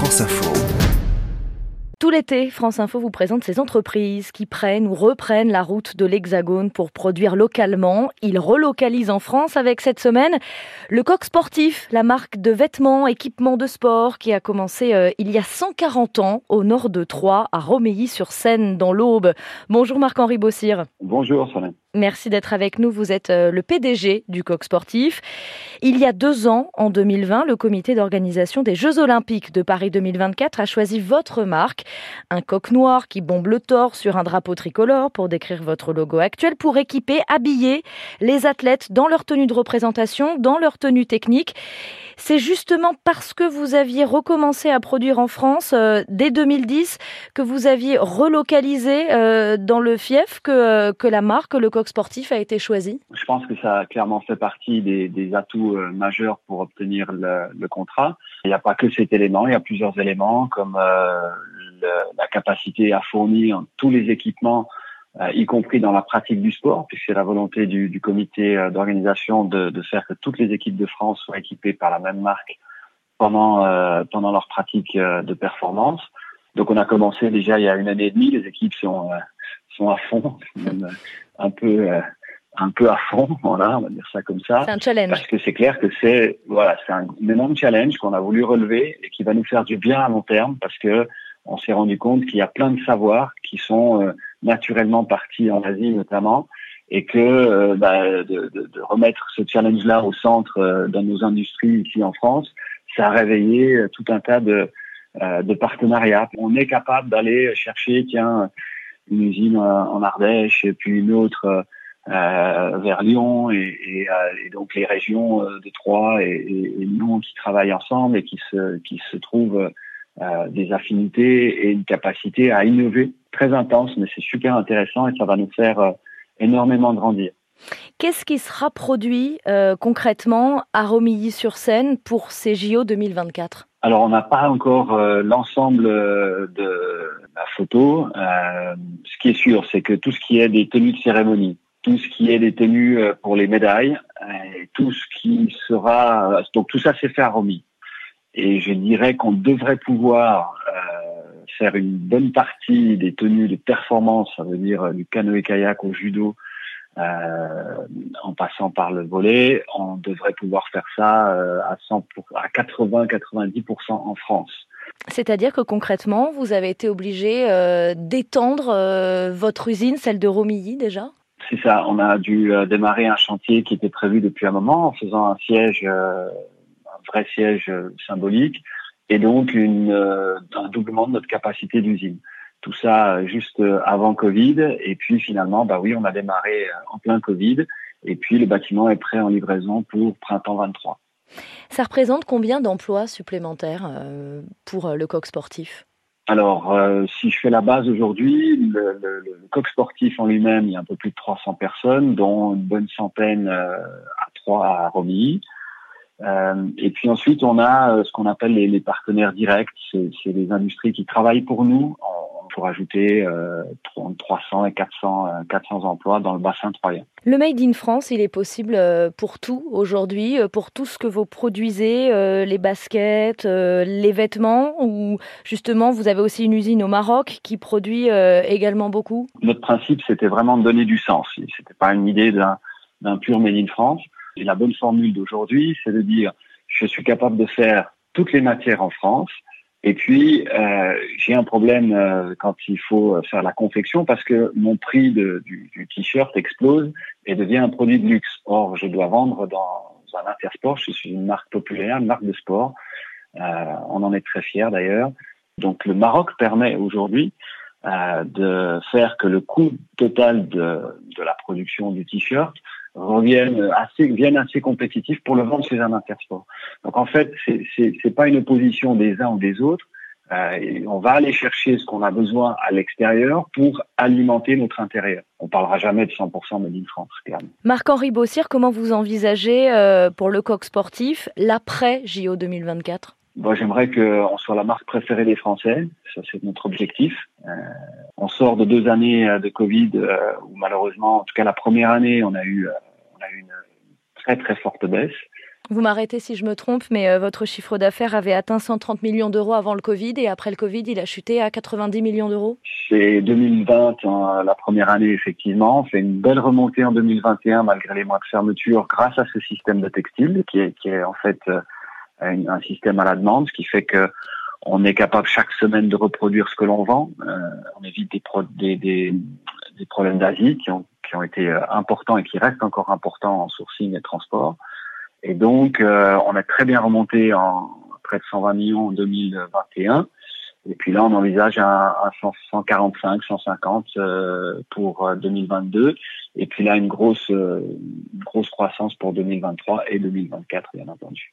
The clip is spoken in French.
France Info. Tout l'été, France Info vous présente ces entreprises qui prennent ou reprennent la route de l'Hexagone pour produire localement. Ils relocalisent en France avec cette semaine le Coq Sportif, la marque de vêtements, équipements de sport qui a commencé euh, il y a 140 ans au nord de Troyes, à Romilly-sur-Seine, dans l'Aube. Bonjour Marc-Henri Bossir. Bonjour Solène. Merci d'être avec nous. Vous êtes euh, le PDG du Coq Sportif. Il y a deux ans, en 2020, le comité d'organisation des Jeux Olympiques de Paris 2024 a choisi votre marque, un coq noir qui bombe le torse sur un drapeau tricolore pour décrire votre logo actuel, pour équiper, habiller les athlètes dans leur tenue de représentation, dans leur tenue technique. C'est justement parce que vous aviez recommencé à produire en France euh, dès 2010 que vous aviez relocalisé euh, dans le fief que, que la marque, le Coq sportif a été choisi? Je pense que ça a clairement fait partie des, atouts euh, majeurs pour obtenir le, contrat. Il n'y a pas que cet élément, il y a plusieurs éléments comme euh, la capacité à fournir tous les équipements euh, y compris dans la pratique du sport, puisque c'est la volonté du, comité d'organisation de, de, faire que toutes les équipes de France soient équipées par la même marque pendant pendant leur pratique de performance. Donc on a commencé déjà il y a une année et demie, les équipes sont sont à fond, même un peu euh, un peu à fond, voilà, on va dire ça comme ça. C'est un challenge. Parce que c'est clair que c'est voilà, c'est un énorme challenge qu'on a voulu relever et qui va nous faire du bien à long terme parce que on s'est rendu compte qu'il y a plein de savoirs qui sont euh, naturellement partis en Asie notamment et que euh, bah, de, de, de, remettre ce challenge-là au centre dans nos industries ici en France, ça a réveillé tout un tas de, de partenariats. On est capable d'aller chercher, tiens, une usine en Ardèche et puis une autre euh, vers Lyon et, et, euh, et, donc les régions euh, de Troyes et, et, Lyon qui travaillent ensemble et qui se, qui se trouvent euh, des affinités et une capacité à innover très intense, mais c'est super intéressant et ça va nous faire euh, énormément grandir. Qu'est-ce qui sera produit euh, concrètement à Romilly-sur-Seine pour ces JO 2024 Alors, on n'a pas encore euh, l'ensemble de la photo. Euh, ce qui est sûr, c'est que tout ce qui est des tenues de cérémonie, tout ce qui est des tenues pour les médailles, et tout ce qui sera... Donc, tout ça, c'est fait à Romilly. Et je dirais qu'on devrait pouvoir faire une bonne partie des tenues de performance, ça veut dire du canoë-kayak au judo, euh, en passant par le volet, on devrait pouvoir faire ça euh, à 100 à 80-90% en France. C'est-à-dire que concrètement, vous avez été obligé euh, d'étendre votre usine, celle de Romilly déjà? C'est ça, on a dû démarrer un chantier qui était prévu depuis un moment en faisant un siège, vrai siège symbolique, et donc une, un doublement de notre capacité d'usine tout ça euh, juste euh, avant Covid. Et puis finalement, bah oui, on a démarré euh, en plein Covid. Et puis le bâtiment est prêt en livraison pour printemps 23. Ça représente combien d'emplois supplémentaires pour le coq sportif? Alors, si je fais la base aujourd'hui, le, le, coq sportif en lui-même, il y a un peu plus de 300 personnes, dont une bonne centaine à Troyes, à Romilly. Et puis ensuite, on a ce qu'on appelle les, les, partenaires directs. C'est les industries qui travaillent pour nous pour ajouter euh, 300 et 400, 400 euh, emplois dans le bassin troyen. Le Made in France, il est possible euh, pour tout aujourd'hui, euh, pour tout ce que vous produisez, les baskets, les vêtements, ou justement vous avez aussi une usine au Maroc qui produit également beaucoup? Notre principe, c'était vraiment de donner du sens. C'était pas une idée d'un pur Made in France. La bonne formule d'aujourd'hui, c'est de dire je suis capable de faire toutes les matières en France, et puis, euh, j'ai un problème euh, quand il faut faire la confection parce que mon prix du, t-shirt explose et devient un produit de luxe. Or, je dois vendre dans un intersport. Je suis une marque populaire, une marque de sport. Euh, on en est très fier d'ailleurs. Donc, le Maroc permet aujourd'hui de faire que le coût total de la production du t-shirt reviennent assez, viennent assez compétitifs pour le vendre chez un intersport. Donc en fait, c'est c'est pas une opposition des uns ou des autres. Euh, on va aller chercher ce qu'on a besoin à l'extérieur pour alimenter notre intérieur. On parlera jamais de 100% Made in France, clairement. Marc-Henri Bossir, comment vous envisagez euh, pour le coq sportif l'après JO 2024 Bon, J'aimerais qu'on soit la marque préférée des Français. Ça, c'est notre objectif. Euh, on sort de deux années euh, de Covid euh, où malheureusement, en tout cas la première année, on a eu, on a eu une très très forte baisse. Vous m'arrêtez si je me trompe, mais votre chiffre d'affaires avait atteint 130 millions d'euros avant le Covid et après le Covid, il a chuté à 90 millions d'euros? C'est 2020, hein, la première année, effectivement. On fait une belle remontée en 2021 malgré les mois de fermeture grâce à ce système de textile qui est, qui est en fait euh, un, système à la demande, ce qui fait que on est capable chaque semaine de reproduire ce que l'on vend. Euh, on évite des, des, des, des problèmes d'Asie qui ont, qui ont été importants et qui restent encore importants en sourcing et transport. Et donc, euh, on a très bien remonté en près de 120 millions en 2021. Et puis là, on envisage un, 145, 150 euh, pour 2022. Euh, et puis là, une grosse, une grosse croissance pour 2023 et 2024, bien entendu.